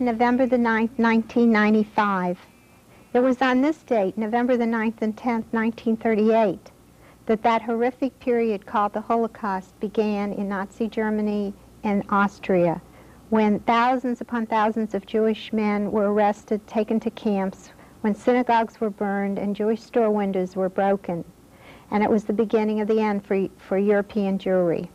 November the 9th, 1995. It was on this date, November the 9th and 10th, 1938, that that horrific period called the Holocaust began in Nazi Germany and Austria, when thousands upon thousands of Jewish men were arrested, taken to camps, when synagogues were burned and Jewish store windows were broken. And it was the beginning of the end for, for European Jewry.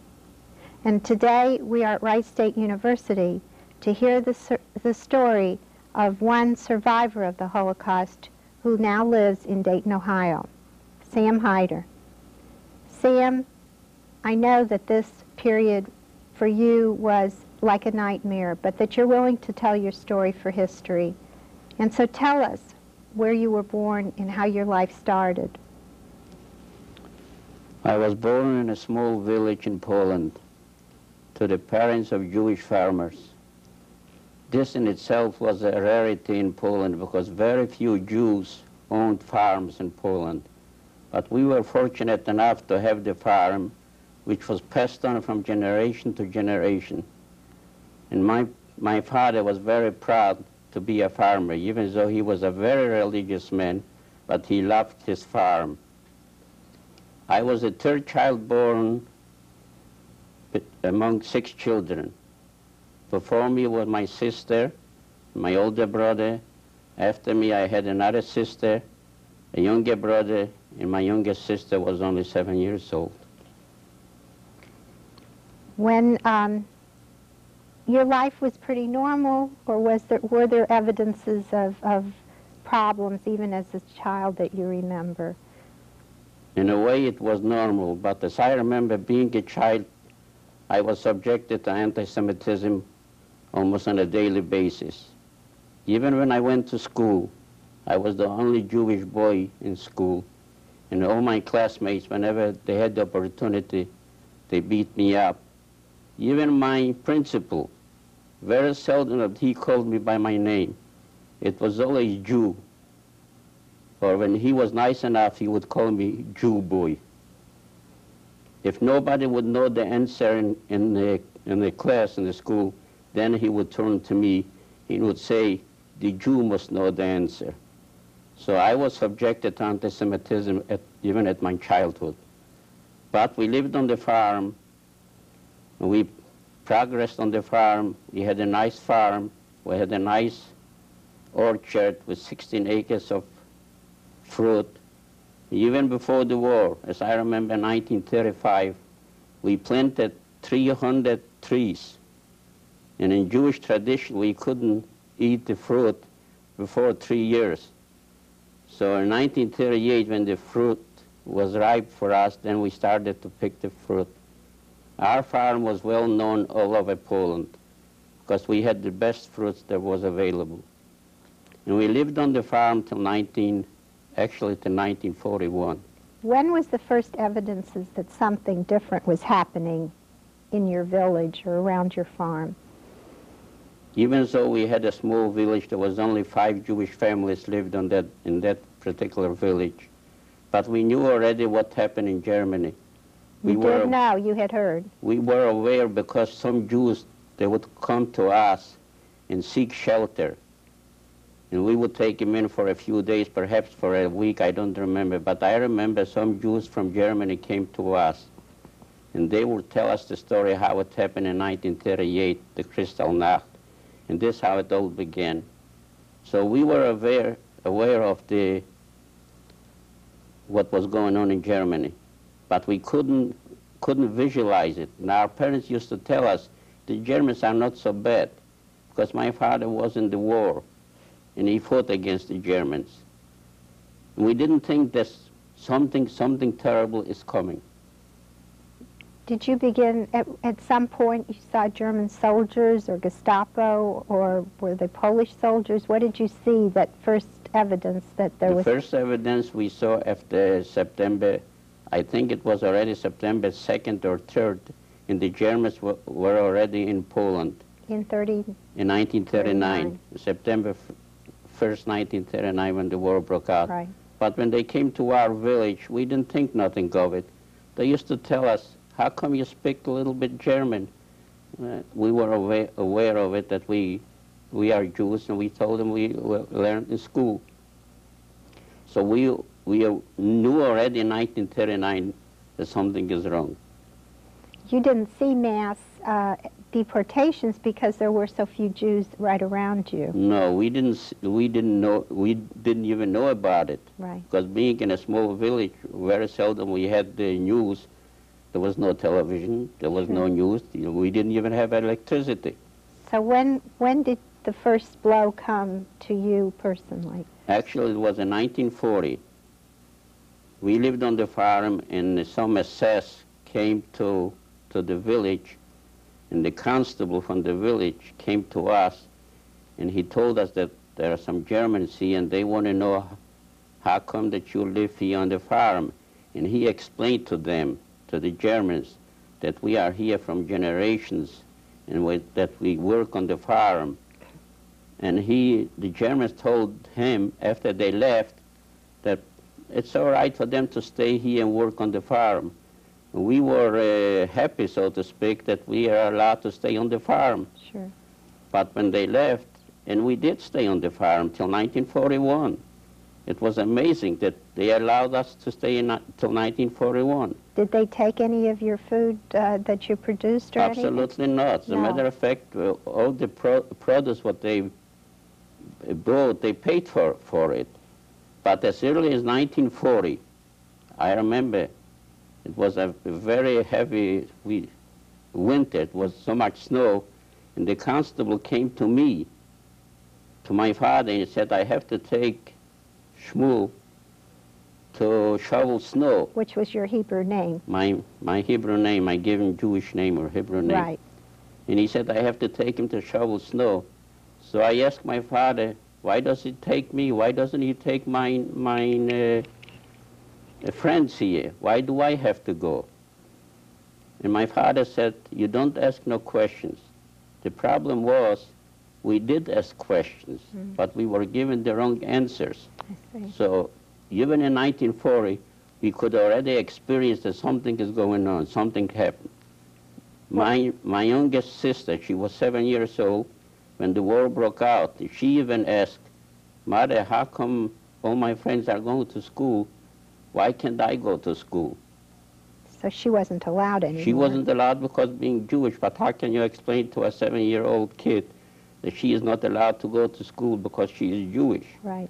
And today we are at Wright State University to hear the, the story of one survivor of the Holocaust who now lives in Dayton, Ohio, Sam Heider. Sam, I know that this period for you was like a nightmare, but that you're willing to tell your story for history. And so tell us where you were born and how your life started. I was born in a small village in Poland to the parents of Jewish farmers. This in itself was a rarity in Poland because very few Jews owned farms in Poland. But we were fortunate enough to have the farm, which was passed on from generation to generation. And my, my father was very proud to be a farmer, even though he was a very religious man, but he loved his farm. I was the third child born among six children. Before me was my sister, my older brother. After me, I had another sister, a younger brother, and my youngest sister was only seven years old. When um, your life was pretty normal, or was there, were there evidences of, of problems even as a child that you remember? In a way, it was normal, but as I remember being a child, I was subjected to anti-Semitism almost on a daily basis. Even when I went to school, I was the only Jewish boy in school. And all my classmates, whenever they had the opportunity, they beat me up. Even my principal, very seldom that he called me by my name. It was always Jew. Or when he was nice enough, he would call me Jew boy. If nobody would know the answer in, in, the, in the class, in the school, then he would turn to me. He would say, the Jew must know the answer. So I was subjected to anti-Semitism at, even at my childhood. But we lived on the farm. We progressed on the farm. We had a nice farm. We had a nice orchard with 16 acres of fruit. Even before the war, as I remember 1935, we planted 300 trees. And in Jewish tradition, we couldn't eat the fruit before three years. So in 1938, when the fruit was ripe for us, then we started to pick the fruit. Our farm was well known all over Poland because we had the best fruits that was available. And we lived on the farm till 19, actually till 1941. When was the first evidences that something different was happening in your village or around your farm? Even though we had a small village, there was only five Jewish families lived on that, in that particular village. But we knew already what happened in Germany. We you were, did know, you had heard. We were aware because some Jews, they would come to us and seek shelter. And we would take them in for a few days, perhaps for a week, I don't remember. But I remember some Jews from Germany came to us. And they would tell us the story how it happened in 1938, the Kristallnacht. And this how it all began. So we were aware, aware of the, what was going on in Germany, but we couldn't, couldn't visualize it. And our parents used to tell us, the Germans are not so bad, because my father was in the war, and he fought against the Germans. We didn't think that something, something terrible is coming. Did you begin, at, at some point you saw German soldiers or Gestapo or were they Polish soldiers? What did you see that first evidence that there the was? The first evidence we saw after September, I think it was already September 2nd or 3rd, and the Germans were, were already in Poland. In 30? In 1939, September 1st, 1939, when the war broke out. Right. But when they came to our village, we didn't think nothing of it. They used to tell us, how come you speak a little bit German? Uh, we were aware, aware of it, that we we are Jews, and we told them we learned in school. So we, we knew already in 1939 that something is wrong. You didn't see mass uh, deportations because there were so few Jews right around you. No, we didn't, we didn't know, we didn't even know about it. Right. Because being in a small village, very seldom we had the news. There was no television, there was no hmm. news, you know, we didn't even have electricity. So when when did the first blow come to you personally? Actually, it was in 1940. We lived on the farm, and some SS came to, to the village, and the constable from the village came to us, and he told us that there are some Germans here, and they want to know how come that you live here on the farm. And he explained to them, to the Germans, that we are here from generations, and we, that we work on the farm. And he, the Germans told him after they left that it's all right for them to stay here and work on the farm. We were uh, happy, so to speak, that we are allowed to stay on the farm. Sure. But when they left, and we did stay on the farm till 1941, it was amazing that they allowed us to stay in, till 1941. Did they take any of your food uh, that you produced or anything? Absolutely not. As a matter of fact, all the pro- produce what they bought, they paid for, for it. But as early as 1940, I remember it was a very heavy we, winter. It was so much snow, and the constable came to me, to my father, and he said, I have to take Shmuel to shovel snow. Which was your Hebrew name. My, my Hebrew name, I gave him Jewish name or Hebrew name. Right. And he said, I have to take him to shovel snow. So I asked my father, why does he take me? Why doesn't he take my, mine uh, friends here? Why do I have to go? And my father said, you don't ask no questions. The problem was, we did ask questions, Mm. but we were given the wrong answers. I see. So even in 1940, we could already experience that something is going on, something happened. My, my youngest sister, she was seven years old, when the war broke out, she even asked, Mother, how come all my friends are going to school? Why can't I go to school? So she wasn't allowed anymore. She wasn't allowed because being Jewish, but how can you explain to a seven-year-old kid that she is not allowed to go to school because she is Jewish? Right.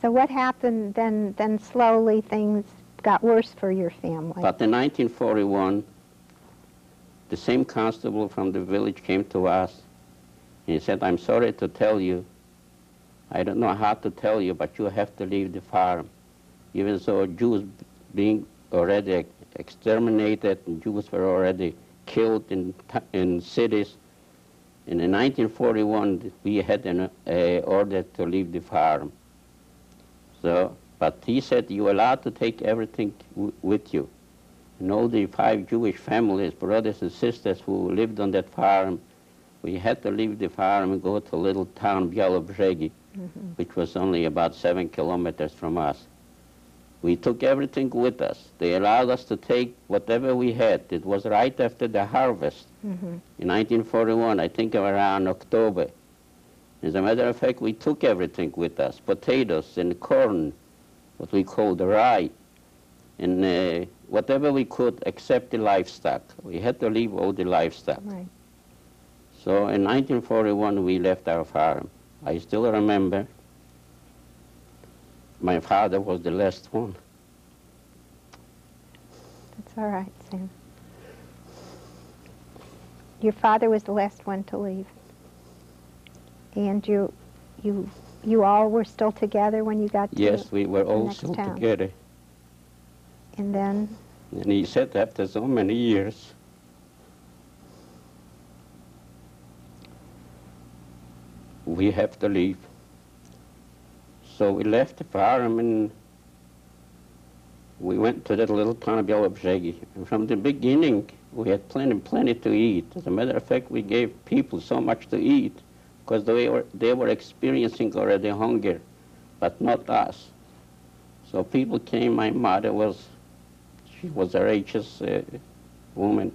So what happened then? Then slowly things got worse for your family. But in 1941, the same constable from the village came to us. And he said, I'm sorry to tell you, I don't know how to tell you, but you have to leave the farm. Even though Jews being already exterminated, and Jews were already killed in, in cities. And in 1941, we had an uh, order to leave the farm. So, but he said, you're allowed to take everything w- with you. And all the five Jewish families, brothers and sisters who lived on that farm, we had to leave the farm and go to a little town, Bialobrzegi, which was only about seven kilometers from us. We took everything with us. They allowed us to take whatever we had. It was right after the harvest Mhm. in 1941, I think around October. As a matter of fact, we took everything with us, potatoes and corn, what we call the rye, and uh, whatever we could except the livestock. We had to leave all the livestock. Right. So in 1941, we left our farm. I still remember my father was the last one. That's all right, Sam. Your father was the last one to leave. And you, you, you all were still together when you got to Yes, we were all next still town. together. And then, And he said after so many years, we have to leave. So we left the farm and we went to that little town of Białobrzegi. And from the beginning, we had plenty, plenty to eat. As a matter of fact, we gave people so much to eat because they were, they were experiencing already hunger, but not us. So people came, my mother was she was a righteous uh, woman.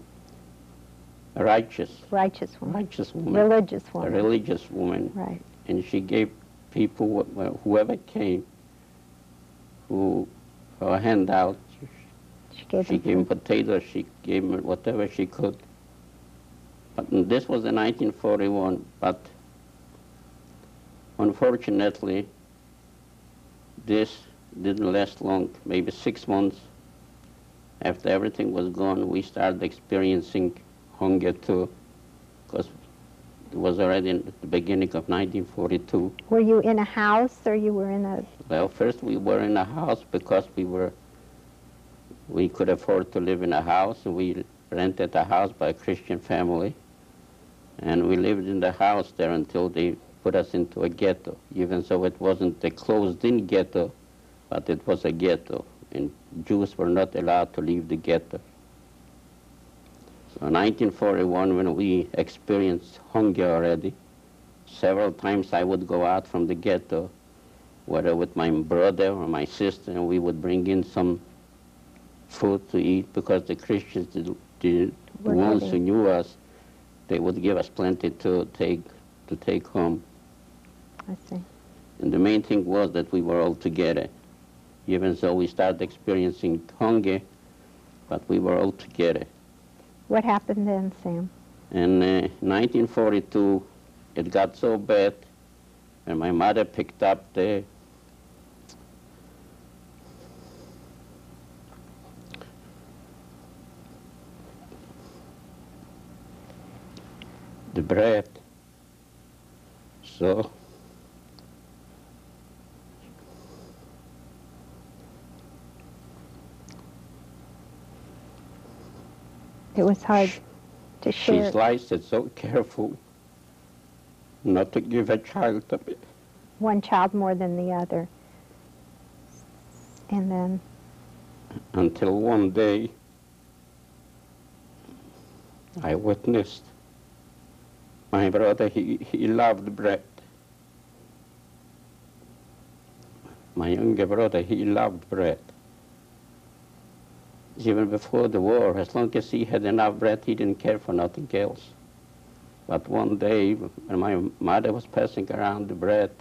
a righteous, righteous woman, righteous woman, religious a woman. religious woman. Right. and she gave people, whoever came, who a handout. She gave She gave them potatoes. She gave them whatever she could. But this was in 1941. But unfortunately, this didn't last long. Maybe six months after everything was gone, we started experiencing hunger too, because it was already in the beginning of 1942. Were you in a house or you were in a, Well, first we were in a house because we were, we could afford to live in a house. We rented a house by a Christian family, and we lived in the house there until they put us into a ghetto. Even so, it wasn't a closed-in ghetto, but it was a ghetto, and Jews were not allowed to leave the ghetto. So in 1941, when we experienced hunger already, several times I would go out from the ghetto whether with my brother or my sister, and we would bring in some food to eat because the Christians, did, the ones who knew us, they would give us plenty to take to take home. I see. And the main thing was that we were all together. Even though we started experiencing hunger, but we were all together. What happened then, Sam? In uh, 1942, it got so bad, and my mother picked up the the bread. So It was hard to she share. sliced it so careful not to give a child a bit. one child more than the other. And then, until one day I witnessed my brother, he, he loved bread. My younger brother, he loved bread. Even before the war, as long as he had enough bread, he didn't care for nothing else. But one day, when my mother was passing around the bread,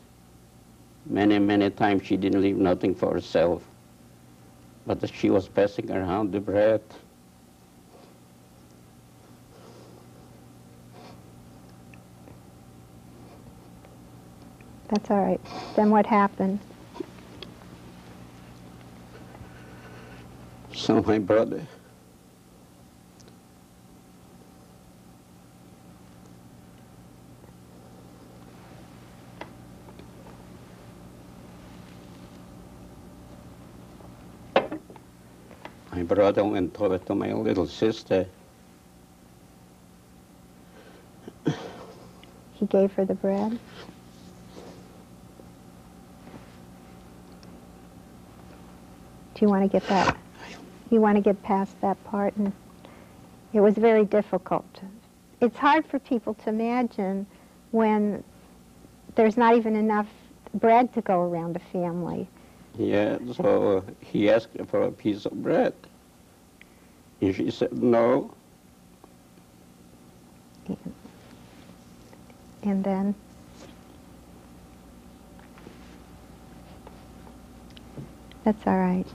many, many times she didn't leave nothing for herself. But she was passing around the bread, that's all right. Then what happened? So my brother, my brother went over to my little sister He gave her the bread. Do you want to get that? You want to get past that part? And it was very difficult. It's hard for people to imagine when there's not even enough bread to go around a family. Yeah, uh, so he asked for a piece of bread. And she said no. And then, that's all right.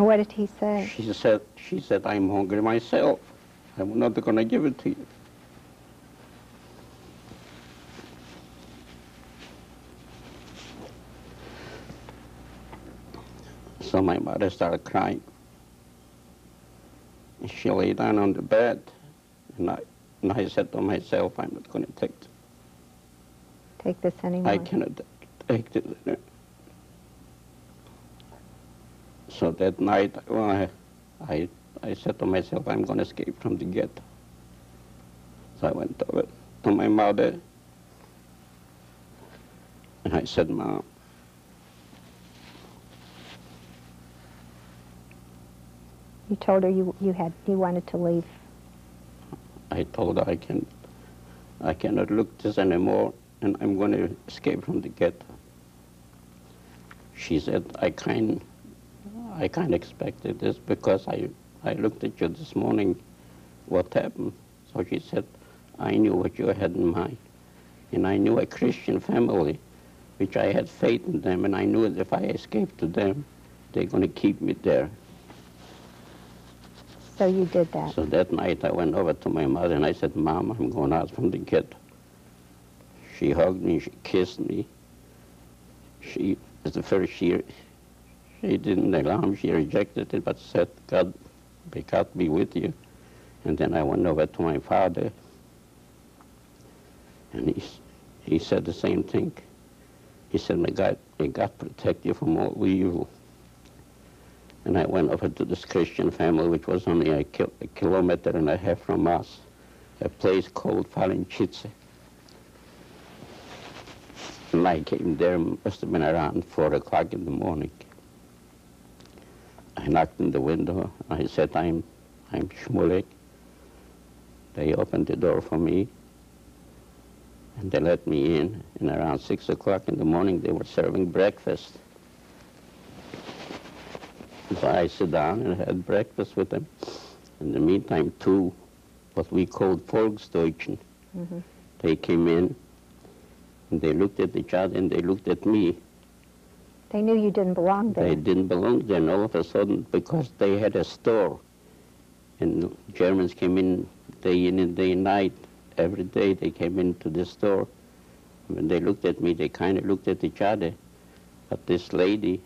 And what did he say? She said, she said, I'm hungry myself. I'm not going to give it to you. So my mother started crying. And She lay down on the bed, and I, and I said to myself, I'm not going to take it. Take this anymore. I cannot take this. So that night, well, I, I, I said to myself, I'm going to escape from the ghetto. So I went over to my mother, and I said, Mom, You told her you, you had you wanted to leave. I told her I can, I cannot look this anymore, and I'm going to escape from the ghetto. She said, I kind, I kind of expected this because I, I looked at you this morning, what happened. So she said, I knew what you had in mind. And I knew a Christian family, which I had faith in them, and I knew that if I escaped to them, they're going to keep me there. So you did that. So that night I went over to my mother and I said, Mom, I'm going out from the ghetto. She hugged me, she kissed me. She, at the first she, she didn't allow me, she rejected it, but said, God, may God be with you. And then I went over to my father and he, he said the same thing. He said, may God, may God protect you from all evil. And I went over to this Christian family, which was only a, kil- a kilometer and a half from us, a place called Falinchice. And I came there, must have been around 4 o'clock in the morning. I knocked on the window. I said, I'm, I'm Shmulek. They opened the door for me, and they let me in. And around 6 o'clock in the morning, they were serving breakfast. So I sat down and had breakfast with them. In the meantime, two, what we called Volksdeutschen, Mhm. they came in and they looked at each other and they looked at me. They knew you didn't belong there. They didn't belong there. And all of a sudden, because they had a store, and Germans came in day in and day and night, every day they came into the store. When they looked at me, they kind of looked at each other. But this lady,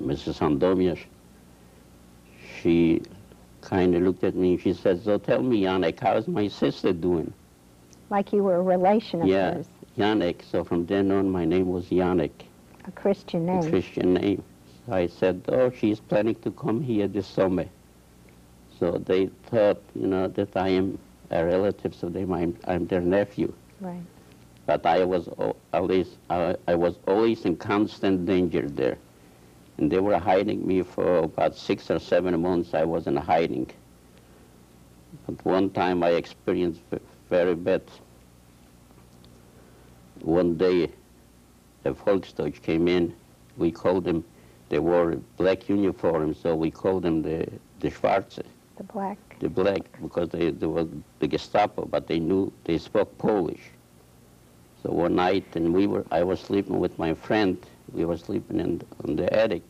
Mrs. Andomias, she kind of looked at me and she said, so tell me, Janek, how's my sister doing? Like you were a relation of Yeah. hers, Janek. So from then on, my name was Janek. a Christian a name. Christian name. So I said, oh, she's planning to come here this summer. So they thought, you know, that I am a relative, so they I'm, I'm their nephew. Right. But I was al- always, I, I was always in constant danger there. And they were hiding me for about six or seven months. I was in hiding. But one time I experienced very bad. One day, a Volksdeutsch came in. We called them, they wore black uniforms, so we called them the, the Schwarze The black. the black because they, they were the Gestapo, but they knew they spoke Polish. So one night, and we were, I was sleeping with my friend. We were sleeping in on the attic,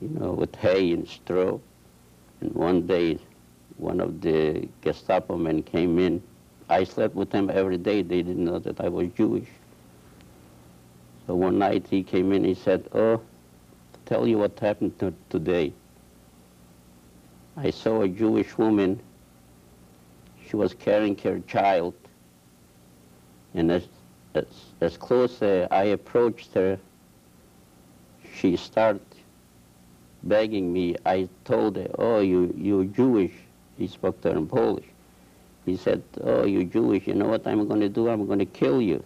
you know, with hay and straw. And one day, one of the Gestapo men came in. I slept with them every day. They didn't know that I was Jewish. So one night he came in. He said, "Oh, tell you what happened to, today." I saw a Jewish woman. She was carrying her child. And as, as, as close as I approached her, she started begging me. I told her, oh, you, you're Jewish. He spoke to her in Polish. He said, oh, you're Jewish. You know what I'm going to do? I'm going to kill you.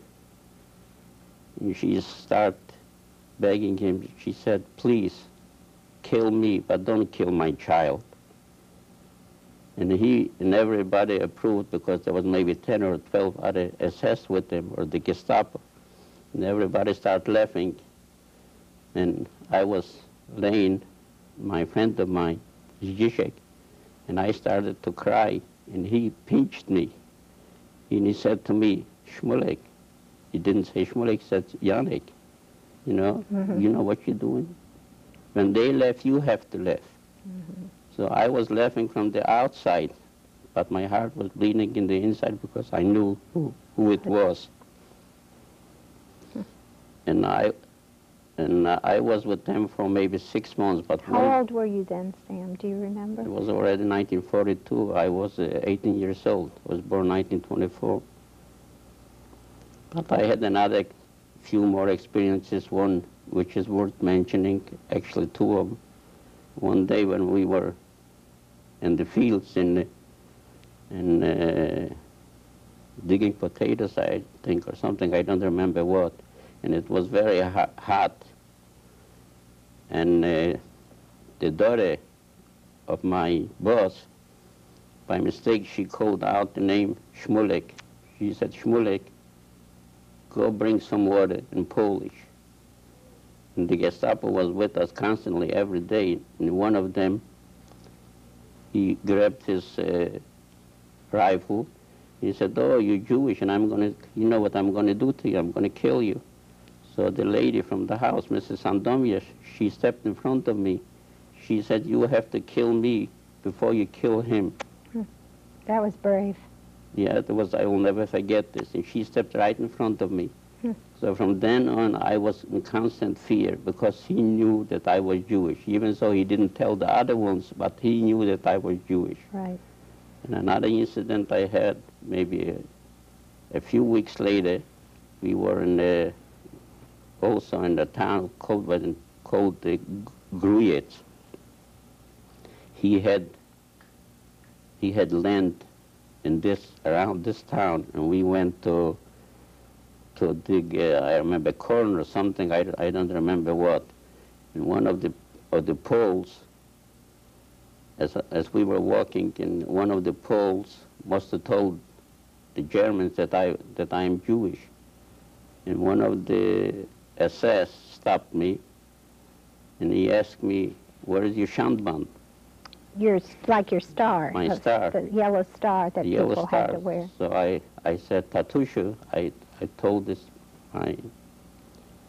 And she started begging him. She said, please, kill me, but don't kill my child. And he and everybody approved because there was maybe 10 or 12 other SS with him or the Gestapo. And everybody started laughing. And I was laying, my friend of mine, Zizek, and I started to cry. And he pinched me. And he said to me, Shmulek. He didn't say Shmulek, he said Yanek. You know, Mhm. you know what you're doing? When they laugh, you have to laugh. So I was laughing from the outside, but my heart was bleeding in the inside because I knew who, who it was. And I, and uh, I was with them for maybe six months, but How old were you then, Sam? Do you remember? it was already 1942. I was uh, 18 years old. I was born 1924. But I had another few more experiences, one which is worth mentioning, actually two of them. One day when we were in the fields in, in uh, digging potatoes, I think, or something, I don't remember what, and it was very hot. And uh, the daughter of my boss, by mistake, she called out the name Shmulek. She said, Shmulek, go bring some water in Polish. And the Gestapo was with us constantly every day. And one of them, he grabbed his uh, rifle. He said, "Oh, you're Jewish, and I'm gonna, you know what I'm gonna do to you? I'm gonna kill you." So the lady from the house, Mrs. Sandomia, she stepped in front of me. She said, "You have to kill me before you kill him." That was brave. Yeah, it was. I will never forget this. And she stepped right in front of me. Hmm. So from then on, I was in constant fear because he knew that I was Jewish. Even though he didn't tell the other ones, but he knew that I was Jewish. Right. And another incident I had, maybe a, a few weeks later, we were in the, also in the town called, called the Grójec. He had, he had land in this, around this town, and we went to, to dig, uh, I remember corn or something, I, I don't remember what. And one of the, of the poles, as, as we were walking in one of the poles must have told the Germans that I, that I am Jewish. And one of the SS stopped me and he asked me, where is your Shandband? Your, like your star. My star. The yellow star that yellow people star. had to wear. So I, I said, Tatusha, I, I told this, my,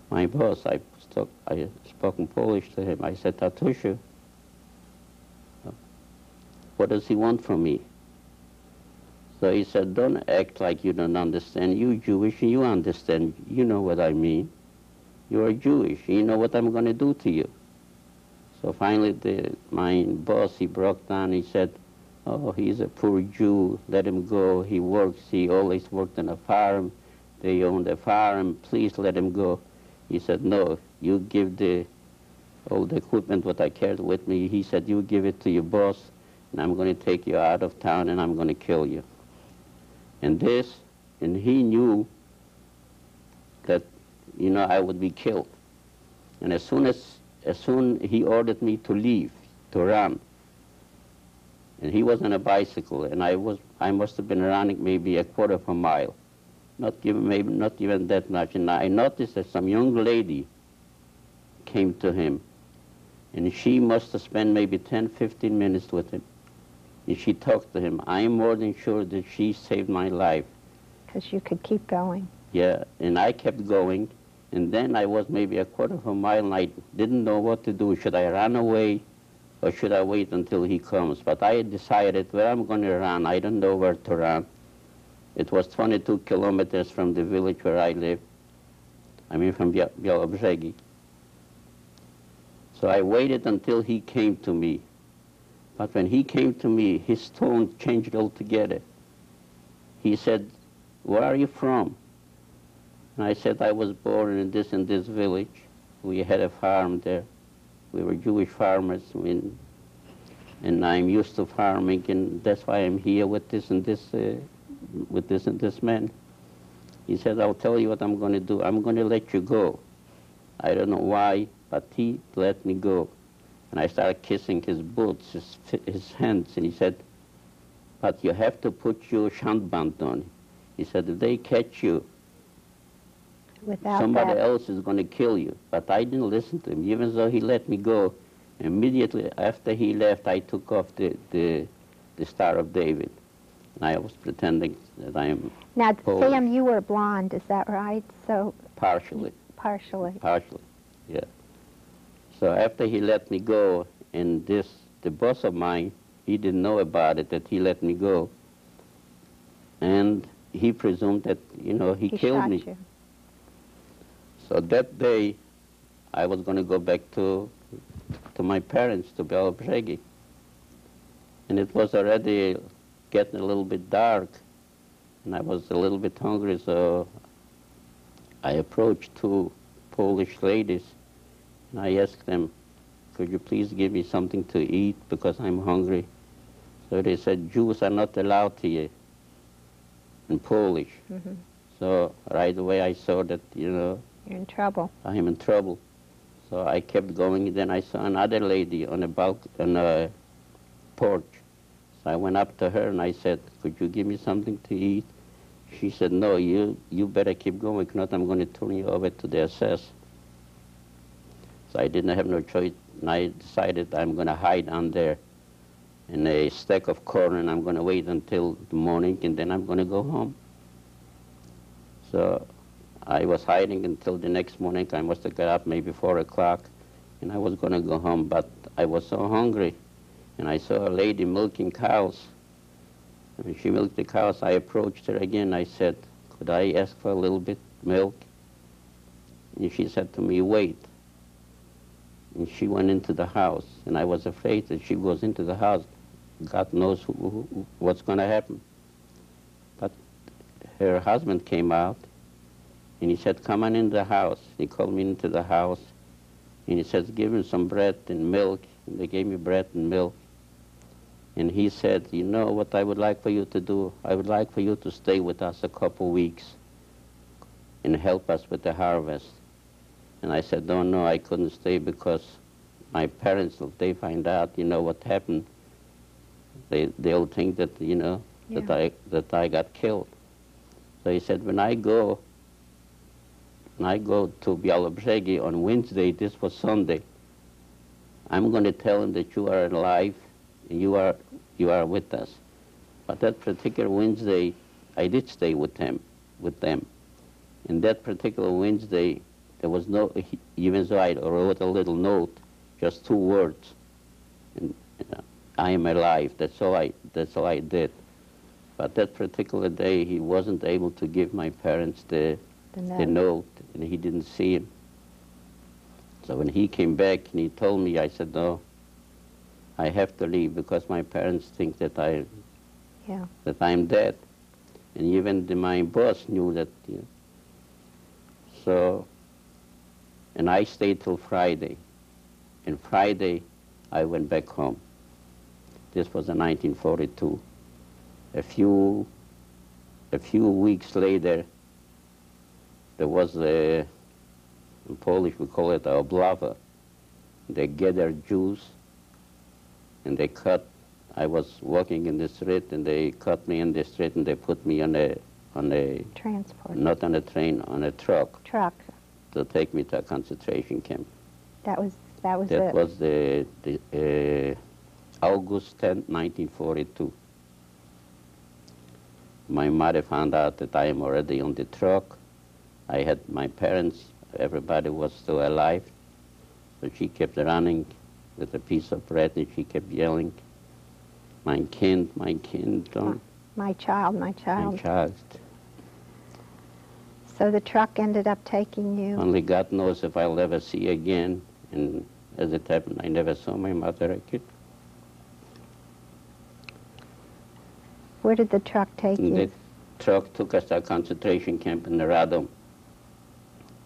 my boss, I spoke, I spoke in Polish to him. I said, Tatusha, what does he want from me? So he said, don't act like you don't understand. You Jewish, and you understand. You know what I mean. You are Jewish. You know what I'm going to do to you. So finally, the, my boss, he broke down. He said, Oh, he's a poor Jew. Let him go. He works. He always worked on a farm. They own the farm. Please let him go. He said, no, you give the all the equipment what I carried with me. He said, you give it to your boss, and I'm going to take you out of town, and I'm going to kill you. And this, and he knew that, you know, I would be killed. And as soon as, as soon he ordered me to leave, to run, and he was on a bicycle, and I was I must have been running maybe a quarter of a mile, not even maybe not even that much. And I noticed that some young lady came to him, and she must have spent maybe 10, 15 minutes with him, and she talked to him. I am more than sure that she saved my life. Because you could keep going. Yeah, and I kept going, and then I was maybe a quarter of a mile, and I didn't know what to do. Should I run away, or should I wait until he comes? But I decided where I'm going to run. I don't know where to run. It was 22 kilometers from the village where I live. I mean, from Biel- Białobrzegi. So I waited until he came to me. But when he came to me, his tone changed altogether. He said, where are you from? And I said, I was born in this and this village. We had a farm there. We were Jewish farmers, and, and I'm used to farming, and that's why I'm here with this and this, uh, with this and this man. He said, I'll tell you what I'm going to do. I'm going to let you go. I don't know why, but he let me go. And I started kissing his boots, his, his hands, and he said, but you have to put your shandband on. He said, if they catch you, Without somebody that, else is going to kill you. But I didn't listen to him, even though he let me go. Immediately after he left, I took off the, the, the Star of David. And I was pretending that I am now, Polish. Sam, you were blonde, is that right? So partially, partially. partially, yeah. So after he let me go, and this, the boss of mine, he didn't know about it, that he let me go. And he presumed that, you know, he, He killed me. you. So that day, I was going to go back to to my parents, to Białobrzegi. And it was already getting a little bit dark, and I was a little bit hungry, so I approached two Polish ladies, and I asked them, could you please give me something to eat because I'm hungry? So they said, Jews are not allowed here in Polish. Mhm. So right away I saw that, you know, You're in trouble. I'm in trouble. So I kept going. Then I saw another lady on a on a porch. So I went up to her and I said, "Could you give me something to eat?" She said, "No, you you better keep going. If not, I'm going to turn you over to the SS." So I didn't have no choice, and I decided I'm going to hide on there in a stack of corn, and I'm going to wait until the morning, and then I'm going to go home. So I was hiding until the next morning. I must have got up maybe 4 o'clock, and I was going to go home, but I was so hungry, and I saw a lady milking cows. When she milked the cows, I approached her again. I said, could I ask for a little bit milk? And she said to me, wait. And she went into the house, and I was afraid that she goes into the house. God knows who, who, what's going to happen. But her husband came out, and he said, come on in the house. He called me into the house, and he said, give him some bread and milk. And they gave me bread and milk. And he said, you know what I would like for you to do? I would like for you to stay with us a couple weeks and help us with the harvest. And I said, no, no, I couldn't stay because my parents, if they find out, you know, what happened, they, they'll think that, you know, that, I, that I got killed. So he said, when I go, I go to Bialobrzegi on Wednesday, this was Sunday, I'm going to tell him that you are alive and you are, you are with us. But that particular Wednesday, I did stay with him, with them. And that particular Wednesday, there was no, even though I wrote a little note, just two words, and, uh, I am alive. That's all I, that's all I did. But that particular day, he wasn't able to give my parents the, The the note. note, and he didn't see him. So when he came back and he told me, I said, no, I have to leave because my parents think that I, Yeah. that I'm dead. And even the, my boss knew that. You know. So, and I stayed till Friday. And Friday, I went back home. This was in 1942. A few, a few weeks later, there was a, in Polish we call it a oblawa. They gathered Jews and they cut I was walking in the street and they cut me in the street and they put me on a, on a, Transport. not on a train, on a truck Truck. to take me to a concentration camp. That was, that was That it. was the, the uh, August 10, 1942. My mother found out that I am already on the truck. I had my parents, everybody was still alive. So she kept running with a piece of bread and she kept yelling, my kind, my kind, don't, My child, my child. my child. child. So the truck ended up taking you. Only God knows if I'll ever see again. And as it happened, I never saw my mother again. Where did the truck take And you? the truck took us to a concentration camp in Radom.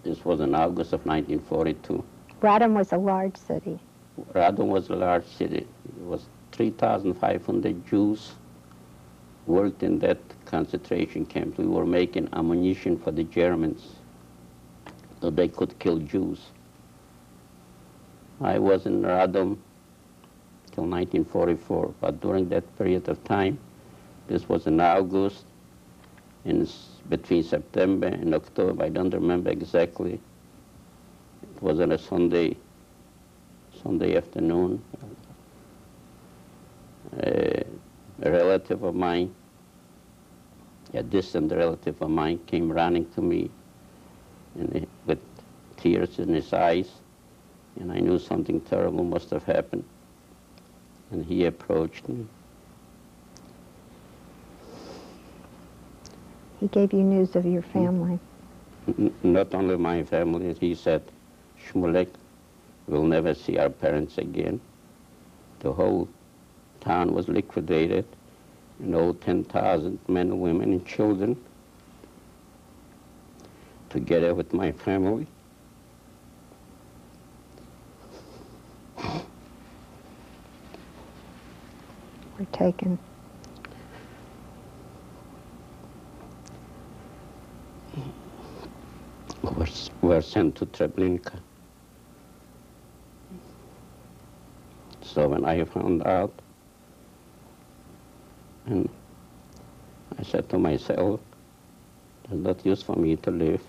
This was in August of 1942. Radom was a large city. Radom was a large city. It was 3,500 Jews worked in that concentration camp. We were making ammunition for the Germans so they could kill Jews. I was in Radom till 1944, but during that period of time, this was in August, in between September and October, I don't remember exactly. It was on a Sunday, Sunday afternoon. Uh, a relative of mine, a distant relative of mine, came running to me and with tears in his eyes, and I knew something terrible must have happened. And he approached me. He gave you news of your family. Not only my family, he said, Shmulek, we'll never see our parents again. The whole town was liquidated, and all 10,000 men, women, and children, together with my family. Were taken. Were, sent to Treblinka. So when I found out, and I said to myself, there's not use for me to live.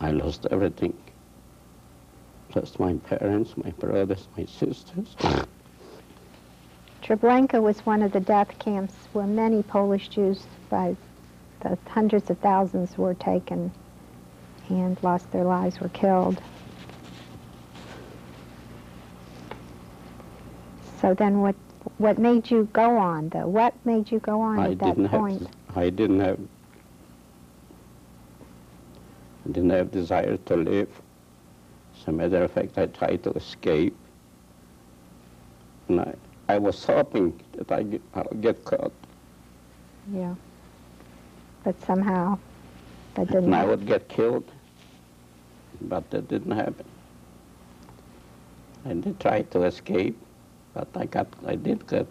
I lost everything. Lost my parents, my brothers, my sisters. Treblinka was one of the death camps where many Polish Jews, by the hundreds of thousands, were taken and lost their lives, were killed. So then what, what made you go on, though? What made you go on I at that point? have. I didn't have. I didn't have desire to live. As a matter of fact, I tried to escape, and I, I was hoping that I get, I'll get caught, Yeah. But somehow that didn't and I would get killed. But that didn't happen. I did try to escape, but I got. I did get.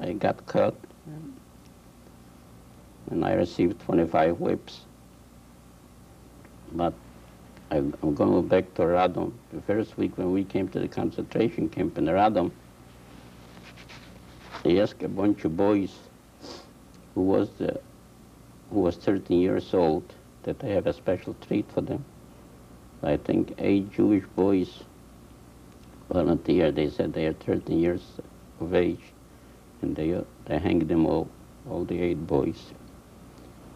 I got caught, and I received 25 whips. But I, I'm going back to Radom. The first week when we came to the concentration camp in Radom, they asked a bunch of boys who was the, who was 13 years old that they have a special treat for them. I think eight Jewish boys volunteered. They said they are 13 years of age, and they they hanged them all, all the eight boys.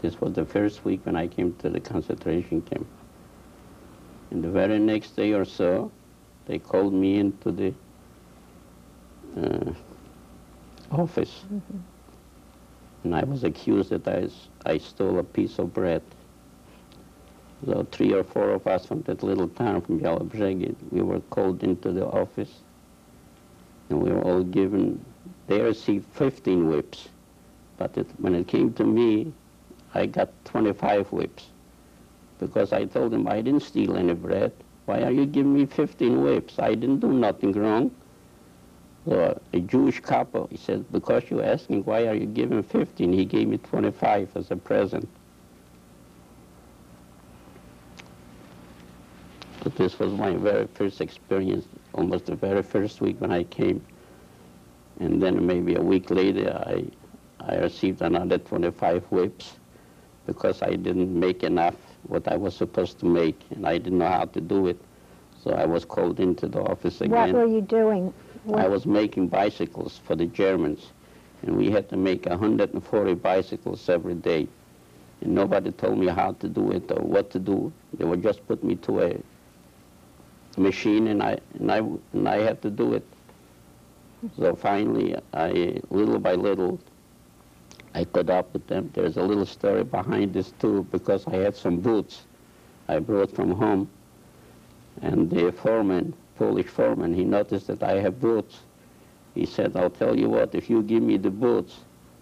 This was the first week when I came to the concentration camp. And the very next day or so, they called me into the uh, office. And I was accused that I, I stole a piece of bread. So three or four of us from that little town from Białobrzegi, we were called into the office. And we were all given, they received 15 whips. But it, when it came to me, I got 25 whips because I told them I didn't steal any bread. Why are you giving me 15 whips? I didn't do nothing wrong. So a Jewish kapo, he said, because you're asking why are you giving 15, he gave me 25 as a present. But this was my very first experience, almost the very first week when I came. And then maybe a week later, I, I received another 25 whips because I didn't make enough what I was supposed to make, and I didn't know how to do it. So I was called into the office again. What were you doing? I was making bicycles for the Germans, and we had to make 140 bicycles every day. And nobody told me how to do it or what to do. They would just put me to a machine, and I and I and I had to do it. So finally, I little by little, I caught up with them. There's a little story behind this too, because I had some boots I brought from home, and the foreman, Polish foreman, he noticed that I have boots. He said, I'll tell you what, if you give me the boots,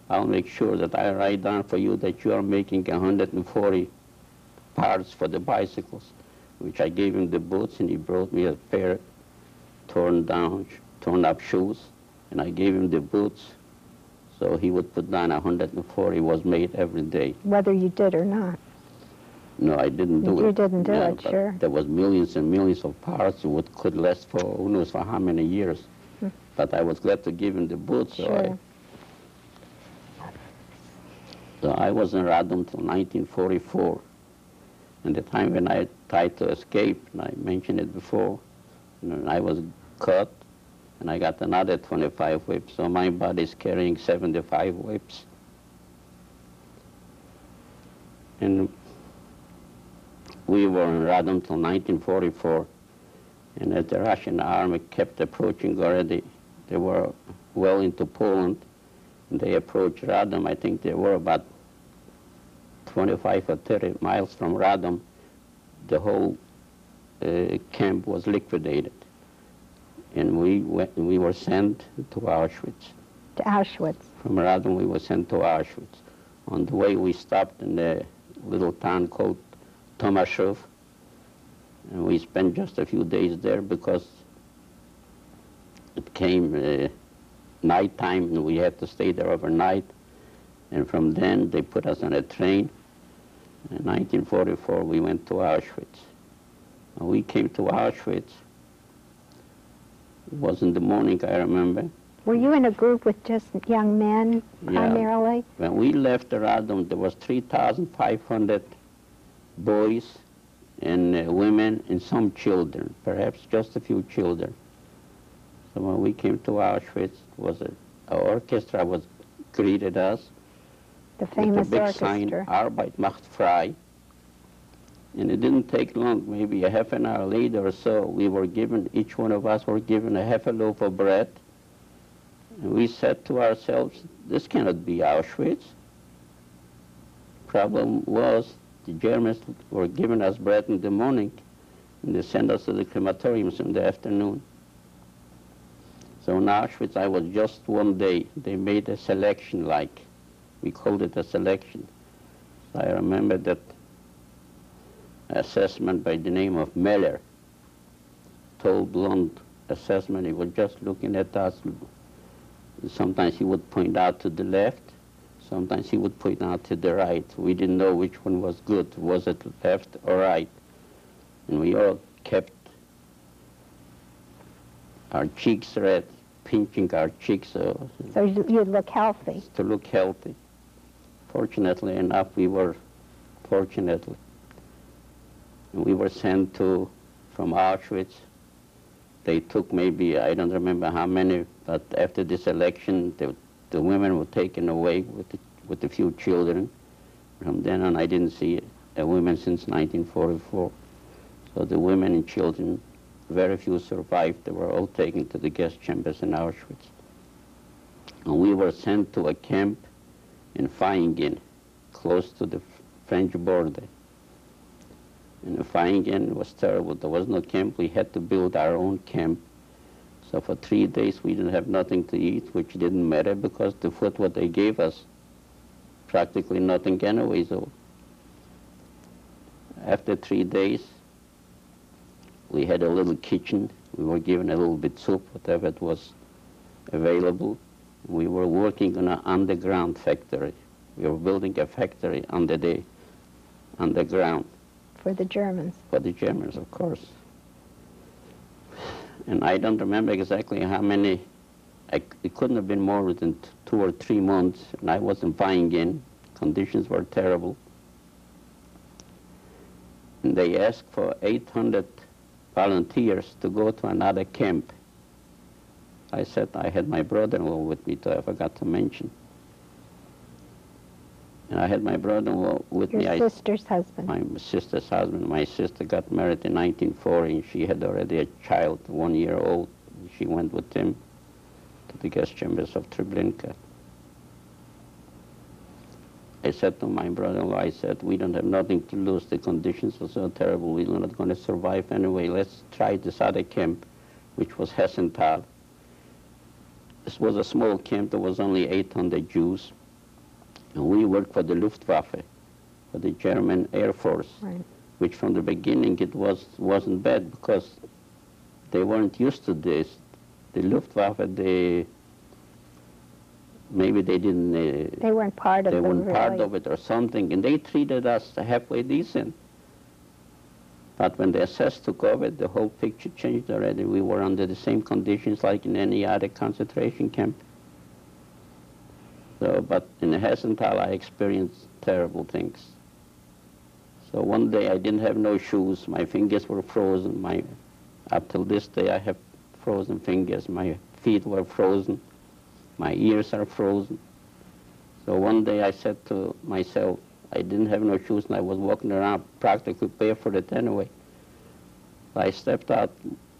I'll make sure that I write down for you that you are making 140 parts for the bicycles, which I gave him the boots, and he brought me a pair torn down, torn up shoes, and I gave him the boots, so he would put down 140 was made every day. Whether you did or not. No, I didn't do it. You didn't do No, it, sure. There was millions and millions of parts that could last for who knows for how many years. But I was glad to give him the boots. So, Hmm. Sure. I, so I was in Radom till 1944. And the time when I tried to escape, and I mentioned it before, and I was caught, and I got another 25 whips. So my body's carrying 75 whips. And we were in Radom till 1944. And as the Russian army kept approaching already, they were well into Poland. And they approached Radom. I think they were about 25 or 30 miles from Radom. The whole uh, camp was liquidated. And we, went, we were sent to Auschwitz. To Auschwitz. From Radom, we were sent to Auschwitz. On the way, we stopped in a little town called Tomashov, and we spent just a few days there because it came uh, nighttime, and we had to stay there overnight. And from then, they put us on a train. In 1944, we went to Auschwitz. And we came to Auschwitz. It was in the morning, I remember. Were you in a group with just young men Yeah. primarily? When we left Radom, there was 3,500 boys and uh, women and some children, perhaps just a few children. So when we came to Auschwitz, was a, a orchestra was greeted us The with famous a big sign, orchestra. Arbeit macht frei. And it didn't take long, maybe a half an hour later or so, we were given, each one of us were given a half a loaf of bread. And we said to ourselves, this cannot be Auschwitz. Problem was, the Germans were giving us bread in the morning, and they sent us to the crematoriums in the afternoon. So in Auschwitz, I was just one day. They made a selection like, we called it a selection. I remember that SS man by the name of Meller, tall blonde SS man. He was just looking at us. Sometimes he would point out to the left, sometimes he would point out to the right. We didn't know which one was good. Was it left or right? And we all kept our cheeks red, pinching our cheeks uh, So you- you'd look healthy. to look healthy. Fortunately enough, we were fortunately. We were sent to, from Auschwitz. They took maybe, I don't remember how many, but after this election, the, the women were taken away with the, with a few children. From then on, I didn't see a woman since 1944. So the women and children, very few survived. They were all taken to the gas chambers in Auschwitz. And we were sent to a camp in Vaihingen, close to the French border. And the Vaihingen was terrible. There was no camp. We had to build our own camp. So for three days we didn't have nothing to eat, which didn't matter because the food what they gave us, practically nothing anyway. So after three days, we had a little kitchen. We were given a little bit soup, whatever it was available. We were working on an underground factory. We were building a factory under the underground for the Germans. for the Germans, of course. And I don't remember exactly how many. I, it couldn't have been more than two or three months, and I wasn't buying in. Conditions were terrible. And they asked for 800 volunteers to go to another camp. I said I had my brother-in-law with me, too, I forgot to mention. And I had my brother-in-law with Your me. I, sister's husband. my sister's husband. My sister got married in 1940, and she had already a child, one year old. She went with him to the gas chambers of Treblinka. I said to my brother-in-law, I said, we don't have nothing to lose. The conditions were so terrible. We're not going to survive anyway. Let's try this other camp, which was Hessenthal. This was a small camp. There was only 800 Jews. And we worked for the Luftwaffe, for the German Air Force Right. which from the beginning it was wasn't bad because they weren't used to this. The Luftwaffe, they maybe they didn't, uh, They weren't part of it. they weren't part of it or something, and they treated us halfway decent. But when the SS took over, the whole picture changed already. We were under the same conditions like in any other concentration camp. So, but in Hessenthal, I experienced terrible things. So one day I didn't have no shoes. My fingers were frozen. My, up till this day, I have frozen fingers. My feet were frozen. My ears are frozen. So one day I said to myself, I didn't have no shoes and I was walking around practically barefooted anyway. I stepped out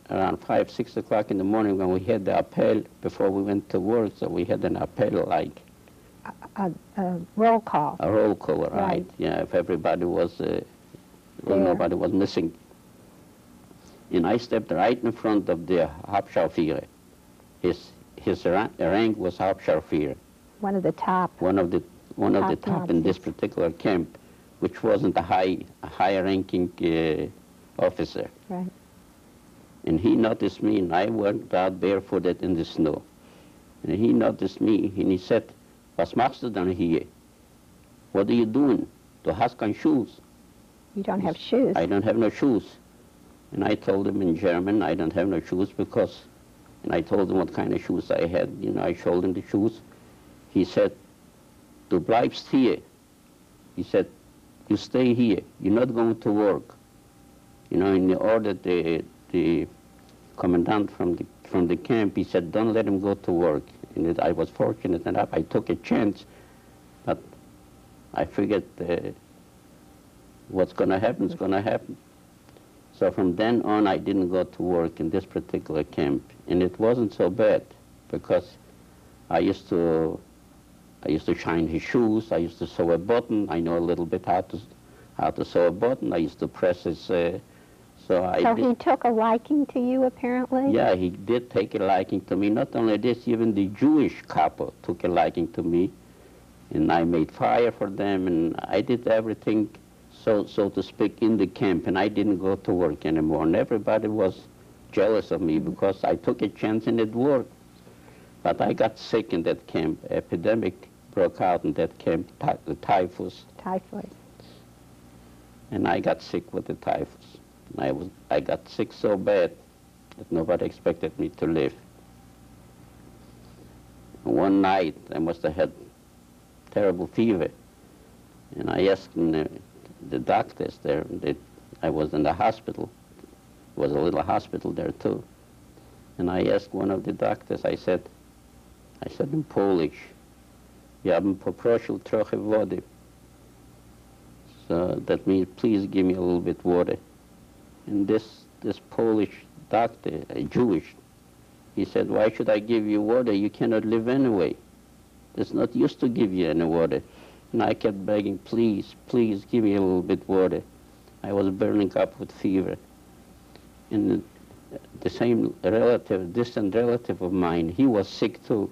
around 5, 6 o'clock in the morning when we had the appel before we went to work. So we had an appel like A, a roll call. a roll call, right? Right. Yeah, if everybody was, uh, well, nobody was missing. And I stepped right in front of the Hauptscharführer. His, his ra- rank was Hauptscharführer, One of the top. one of the, one of the Top top in this particular camp, which wasn't a high, a high-ranking uh, officer. Right. And he noticed me, and I went out barefooted in the snow. And he noticed me, and he said, was machst du denn hier? What are you doing? Du hast keine shoes. You don't have shoes. I don't have no shoes. And I told him in German, I don't have no shoes because, and I told him what kind of shoes I had. You know, I showed him the shoes. He said, du bleibst hier. He said, you stay here. You're not going to work. You know, in the order, the, the commandant from the, from the camp, he said, don't let him go to work. And it, I was fortunate enough, I took a chance, but I figured uh, what's going to happen is going to happen. So from then on, I didn't go to work in this particular camp. And it wasn't so bad because I used to, I used to shine his shoes. I used to sew a button. I know a little bit how to, how to sew a button. I used to press his, uh, so I So did. he took a liking to you, apparently? Yeah, he did take a liking to me. Not only this, even the Jewish kapo took a liking to me. And I made fire for them, and I did everything, so, so to speak, in the camp. And I didn't go to work anymore. And everybody was jealous of me because I took a chance and it worked. But I got sick in that camp. Epidemic broke out in that camp, ty- the typhus. Typhoid. and I got sick with the typhus. I was I got sick so bad that nobody expected me to live. One night I must have had terrible fever, and I asked the, the doctors there. They, I was in the hospital. It was a little hospital there too, and I asked one of the doctors. I said, I said in Polish, "Ja bym poprosił trochę wody." So that means, please give me a little bit of water. And this, this Polish doctor, a Jewish, he said, why should I give you water? You cannot live anyway. It's not used to give you any water. And I kept begging, please, please give me a little bit water. I was burning up with fever. And the, same relative, distant relative of mine, he was sick too.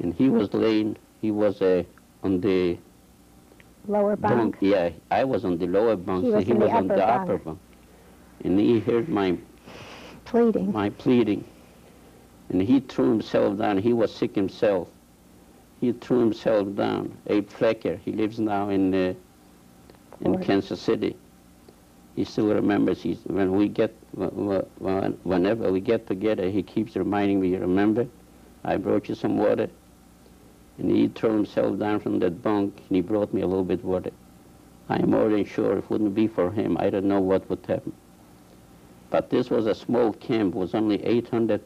And he was laying, he was uh, on the Lower bunk. yeah, I was on the lower bunk, He so was he in the was on the upper bunk. And he heard my, Pleading. my pleading. And he threw himself down. He was sick himself. He threw himself down. Abe Flecker, he lives now in, uh, in. Kansas City. He still remembers, he's, when we get, wh- wh- whenever we get together, he keeps reminding me, remember, I brought you some water. And he threw himself down from that bunk and he brought me a little bit water. I'm more than sure if it wouldn't be for him, I don't know what would happen. But this was a small camp, was only 800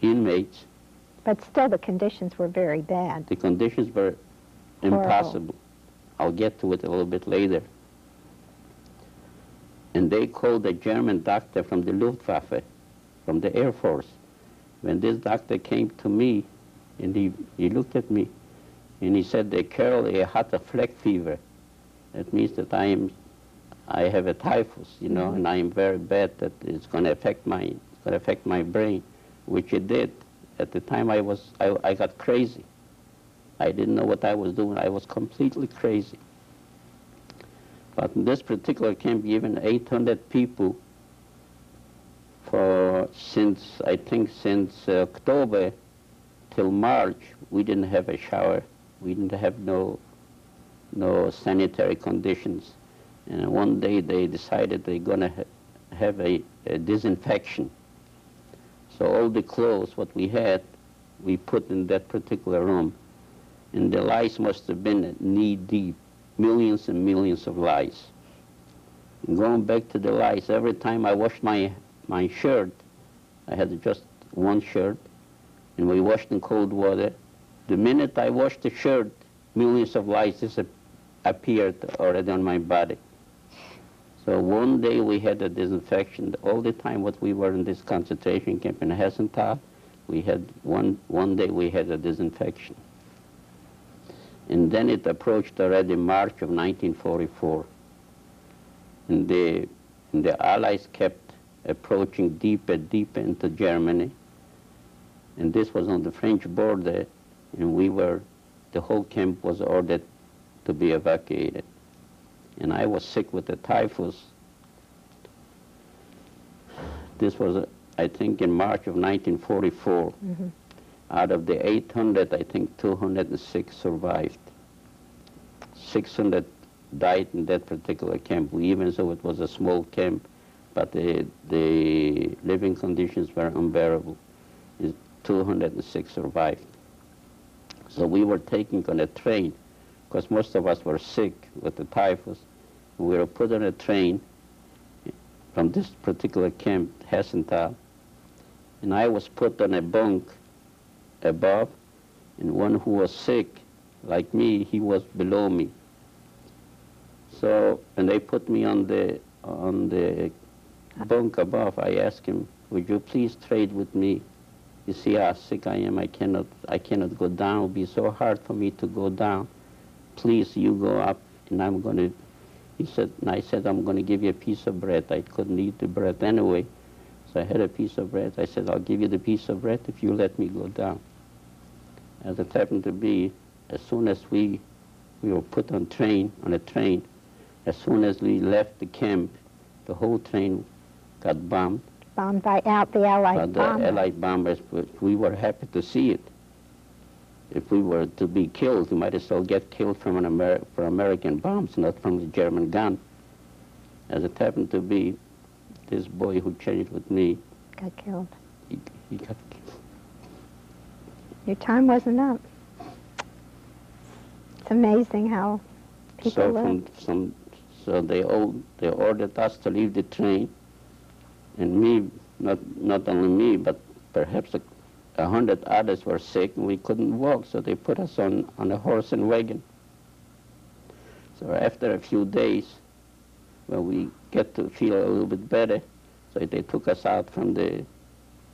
inmates. But still, the conditions were very bad. The conditions were Horrible. impossible. I'll get to it a little bit later. And they called a German doctor from the Luftwaffe, from the Air Force. When this doctor came to me, and he, he looked at me, and he said, "The Carol, I had a fleck fever. That means that I am, I have a typhus, you know, and I am very bad. That it's going to affect my, it's going to affect my brain, which it did. At the time, I was, I, I got crazy. I didn't know what I was doing. I was completely crazy. But in this particular camp, even 800 people for since I think since October till March, we didn't have a shower. We didn't have no no sanitary conditions. And one day they decided they're gonna ha- have a, a disinfection. So all the clothes, what we had, we put in that particular room. And the lice must have been knee deep, millions and millions of lice. And going back to the lice, every time I washed my, my shirt, I had just one shirt, and we washed in cold water. The minute I washed the shirt, millions of lice appeared already on my body. So one day we had a disinfection. All the time what we were in this concentration camp in Hessenthal, we had one, one day we had a disinfection. And then it approached already March of 1944. And the, and the Allies kept approaching deeper, and deeper into Germany. And this was on the French border, and we were, the whole camp was ordered to be evacuated. And I was sick with the typhus. This was, I think, in March of 1944. Mhm. Out of the 800, I think 206 survived. 600 died in that particular camp, even though it was a small camp, but the, the living conditions were unbearable. 206 survived. So we were taken on a train, because most of us were sick with the typhus. We were put on a train, from this particular camp, Hessenthal, and I was put on a bunk above, and one who was sick, like me, he was below me. So, and they put me on the on the bunk above. I asked him, "Would you please trade with me? You see how sick I am. I cannot I cannot go down. It would be so hard for me to go down. Please, you go up, and I'm going to." He said, and I said, "I'm going to give you a piece of bread. I couldn't eat the bread anyway." So I had a piece of bread. I said, I'll give you the piece of bread if you let me go down. As it happened to be, as soon as we, we were put on train, on a train, as soon as we left the camp, the whole train got bombed Bombed by out the Allied by the bombers. Allied bombers, but we were happy to see it. If we were to be killed, we might as well get killed from an Amer- from American bombs, not from the German gun. As it happened to be, this boy who changed with me, Got killed. he, he got killed. Your time wasn't up. It's amazing how people so live. from some, so they all they ordered us to leave the train, and me, not not only me, but perhaps a, a hundred others were sick and we couldn't walk, so they put us on on a horse and wagon. So after a few days, when we get to feel a little bit better, so they took us out from the,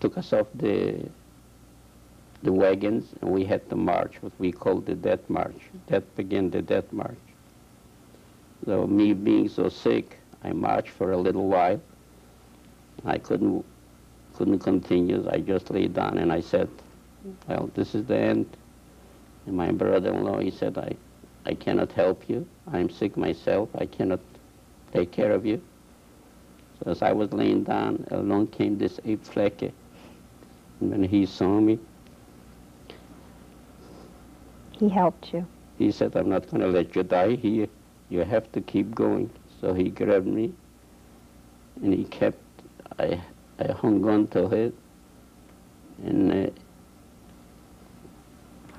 took us off the the wagons, and we had to march, what we called the Death March. That began the Death March. So me being so sick, I marched for a little while. I couldn't couldn't continue. I just lay down and I said, "Well, this is the end." And my brother-in-law, he said, "I, I cannot help you. I'm sick myself. I cannot take care of you." So as I was laying down, along came this Abe Flecke. And when he saw me, He helped you. he said, I'm not going to let you die here. You have to keep going. So he grabbed me and he kept, I, I hung on to it. And uh,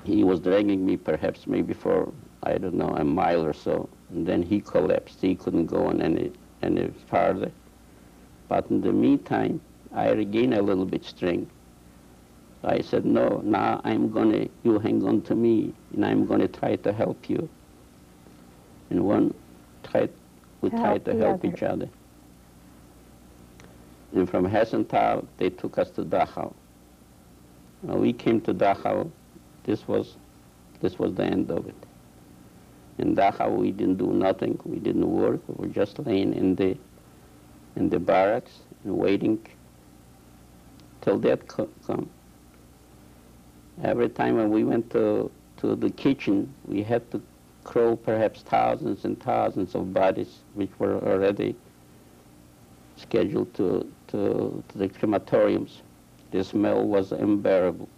he was dragging me perhaps maybe for, I don't know, a mile or so. And then he collapsed. He couldn't go on any, any farther. But in the meantime, I regained a little bit strength. I said, no, now I'm going to, you hang on to me, and I'm going to try to help you. And one tried, we tried to help other. each other. And from Hessenthal, they took us to Dachau. We came to Dachau, this was, this was the end of it. In Dachau, we didn't do nothing. We didn't work. We were just laying in the, in the barracks and waiting till death co- come. Every time when we went to, to the kitchen, we had to crow perhaps thousands and thousands of bodies which were already scheduled to, to, to the crematoriums. The smell was unbearable.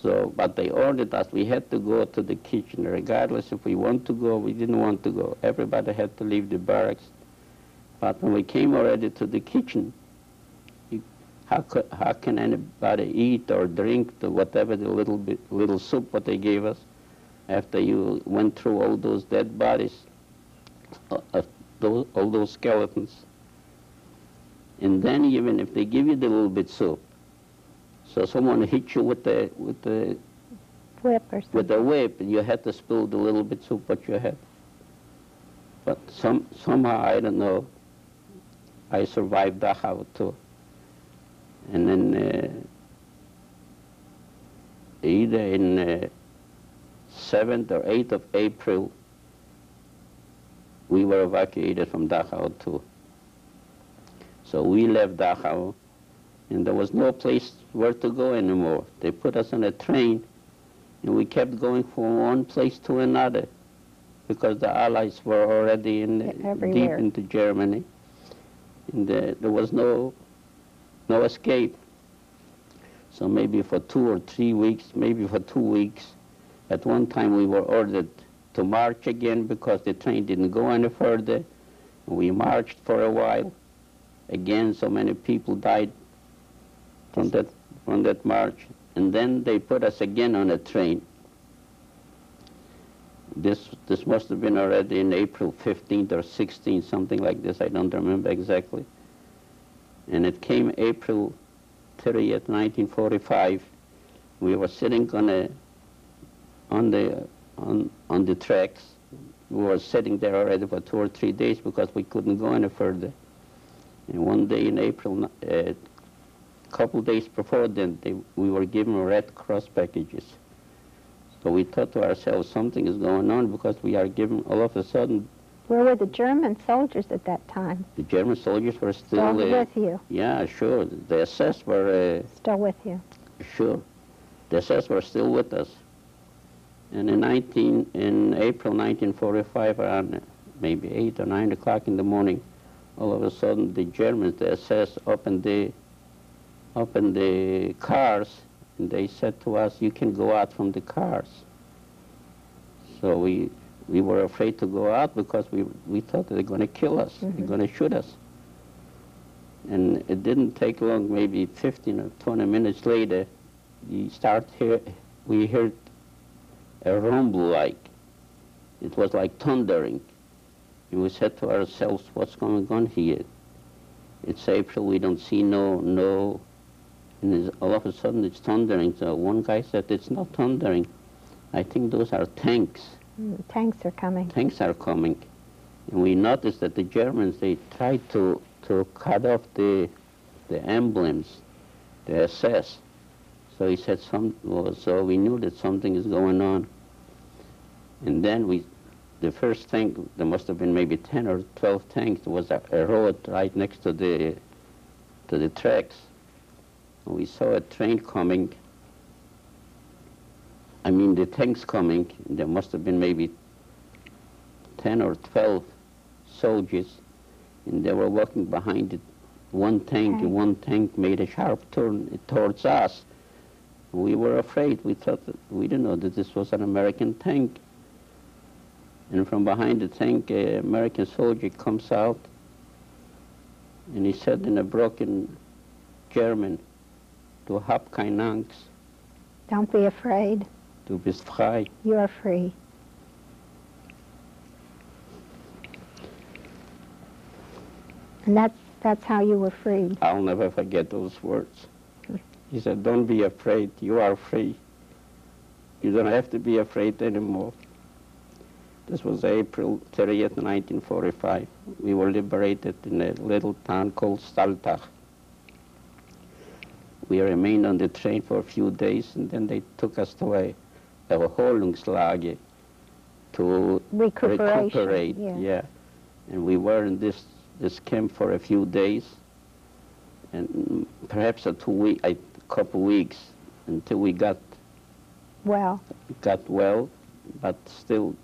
So, but they ordered us, we had to go to the kitchen, regardless if we want to go, we didn't want to go. Everybody had to leave the barracks. But when we came already to the kitchen, how, could, how can anybody eat or drink the whatever the little bit little soup what they gave us after you went through all those dead bodies, uh, uh, those, all those skeletons? And then even if they give you the little bit soup, so someone hit you with the with the Whip or something. with a whip, and you had to spill the little bit soup what you had. But some somehow I don't know. I survived Dachau too. And then uh, either in uh, 7th or 8th of April, we were evacuated from Dachau too. So we left Dachau, and there was no place where to go anymore. They put us on a train, and we kept going from one place to another because the Allies were already in, deep into Germany. And uh, there was no, no escape. So maybe for two or three weeks, maybe for two weeks, at one time we were ordered to march again because the train didn't go any further. We marched for a while. Again, so many people died from that, from that march. And then they put us again on a train. This, this must have been already in April 15th or 16th, something like this. I don't remember exactly. And it came April 30th, 1945. We were sitting on a, on the, on, on the tracks. We were sitting there already for two or three days because we couldn't go any further. And one day in April, a uh, couple days before then, they, we were given Red Cross packages. So we thought to ourselves, something is going on because we are given, all of a sudden, Where were the German soldiers at that time? the German soldiers were still, there. Still uh, with you. yeah, sure. The SS were, Still with you. uh, sure. The SS were still with us. And in 19, in April 1945, around maybe 8 or 9 o'clock in the morning, all of a sudden the Germans, the SS, opened the, opened the cars and they said to us, you can go out from the cars. So we, we were afraid to go out because we, we thought they're going to kill us, they're Mhm. going to shoot us. And it didn't take long, maybe 15 or 20 minutes later, we start hear, we heard a rumble like, it was like thundering. And we said to ourselves, what's going on here? It's April, we don't see no, no, and all of a sudden it's thundering. So one guy said, it's not thundering. I think those are tanks. Mm, tanks are coming. Tanks are coming. And we noticed that the Germans, they tried to, to cut off the, the emblems, the SS. So he said, some, well, so we knew that something is going on. And then we, the first tank, there must have been maybe 10 or 12 tanks. There was a, a road right next to the, to the tracks. We saw a train coming. I mean, the tanks coming. There must have been maybe 10 or 12 soldiers, and they were walking behind it. One tank, Okay. and one tank made a sharp turn towards us. We were afraid. We thought that, we didn't know that this was an American tank. And from behind the tank, an American soldier comes out, and he said in a broken German, "Du hab keine Angst, Don't be afraid. du bist frei." You are free. And that's, that's how you were freed. I'll never forget those words. He said, Don't be afraid, you are free. You don't have to be afraid anymore. This was April 30th, 1945. We were liberated in a little town called Staltach. We remained on the train for a few days and then they took us to a Erholungslager to recuperate. yeah. yeah. And we were in this, this camp for a few days and perhaps a two week, a couple weeks until we got Well, got well, but still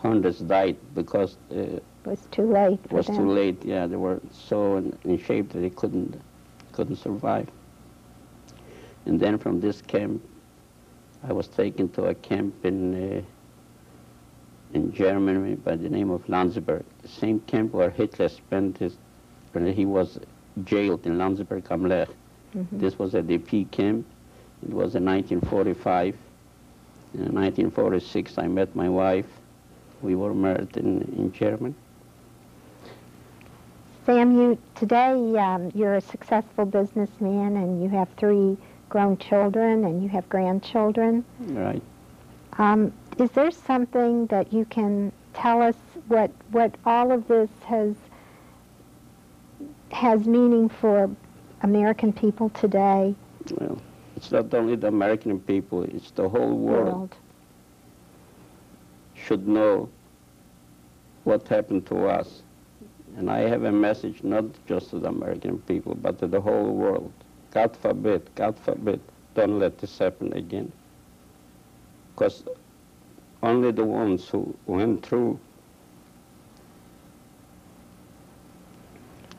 hundreds died because uh, it was too late it was them. too late. Yeah, they were so in, in shape that they couldn't couldn't survive. And then from this camp, I was taken to a camp in uh, in Germany by the name of Landsberg, the same camp where Hitler spent his when he was jailed in Landsberg am Lech. Mhm. This was a DP camp. It was in 1945. In 1946, I met my wife. We were married in, in Germany. Sam, you today um, you're a successful businessman, and you have three grown children, and you have grandchildren. Right. Um, is there something that you can tell us what what all of this has has meaning for American people today? Well, it's not only the American people, it's the whole world should know what happened to us. And I have a message not just to the American people, but to the whole world. God forbid, God forbid, don't let this happen again. Because only the ones who went through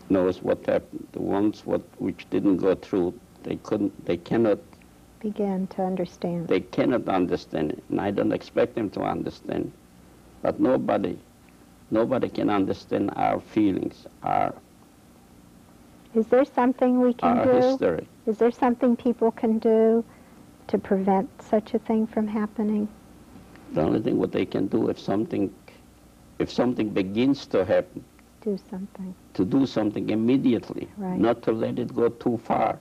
knows what happened. The ones what, which didn't go through, they couldn't, they cannot Begin to understand. they cannot understand it, and I don't expect them to understand. But nobody, nobody can understand our feelings, our, Is there something we can our do? history. Is there something people can do to prevent such a thing from happening? The only thing what they can do if something, if something begins to happen, Do something. to do something immediately, Right. not to let it go too far.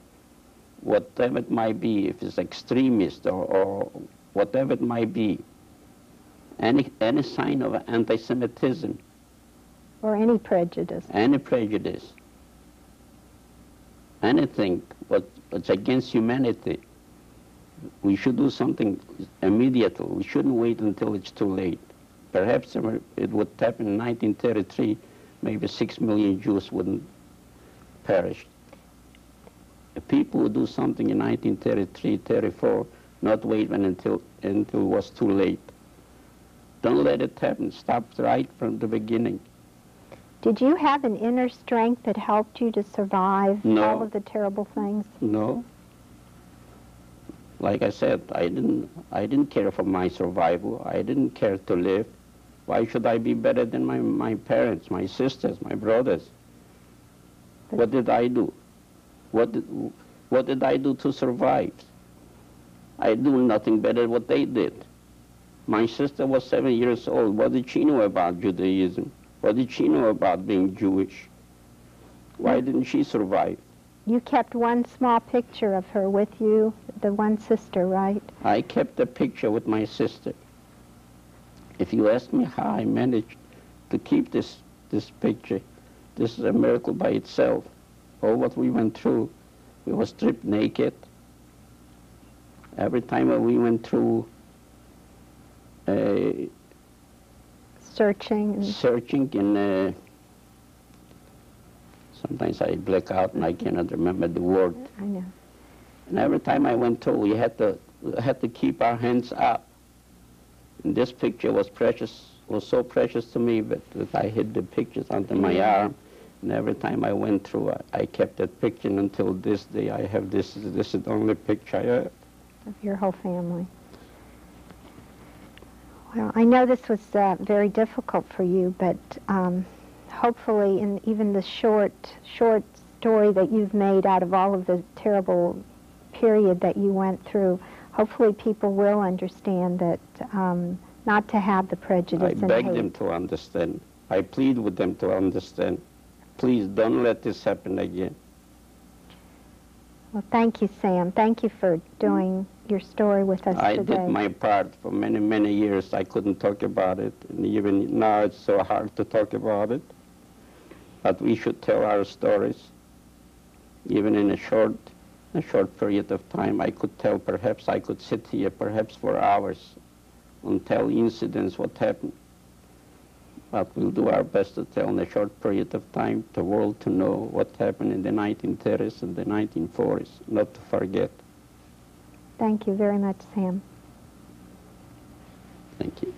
Whatever it might be, if it's extremist or, or whatever it might be, any, any sign of anti-Semitism, Or any prejudice. any prejudice, anything what, what's against humanity, we should do something immediately. We shouldn't wait until it's too late. Perhaps it would happen in 1933, maybe six million Jews wouldn't perish. The people would do something in 1933, 34, not wait until, until it was too late. Don't let it happen. Stop right from the beginning. Did you have an inner strength that helped you to survive No. all of the terrible things? No. Like I said, I didn't, I didn't care for my survival. I didn't care to live. Why should I be better than my, my parents, my sisters, my brothers? What did I do? What did, what did I do to survive? I do nothing better than what they did. My sister was seven years old. What did she know about Judaism? What did she know about being Jewish? Why didn't she survive? You kept one small picture of her with you, the one sister, right? I kept a picture with my sister. If you ask me how I managed to keep this, this picture, this is a miracle by itself. All what we went through, we were stripped naked. Every time we went through uh, Searching. Searching and uh, sometimes I black out and I cannot remember the word. I know. And every time I went through, we had to we had to keep our hands up. And this picture was precious, was so precious to me that, that I hid the pictures under my arm. And every time I went through, I, I kept that picture and until this day. I have this. This is the only picture I have. of your whole family. Well, I know this was uh, very difficult for you, but um, hopefully, in even the short, short story that you've made out of all of the terrible period that you went through, hopefully people will understand that um, not to have the I prejudice and beg hate. them to understand. I plead with them to understand. Please don't let this happen again. Well, thank you, Sam. Thank you for doing your story with us I today. did my part for many, many years. I couldn't talk about it, and even now it's so hard to talk about it. But we should tell our stories, even in a short, a short period of time. I could tell. Perhaps I could sit here, perhaps for hours, and tell incidents what happened. But we'll do our best to tell in a short period of time the world to know what happened in the 1930s and the 1940s, not to forget. Thank you very much, Sam. Thank you.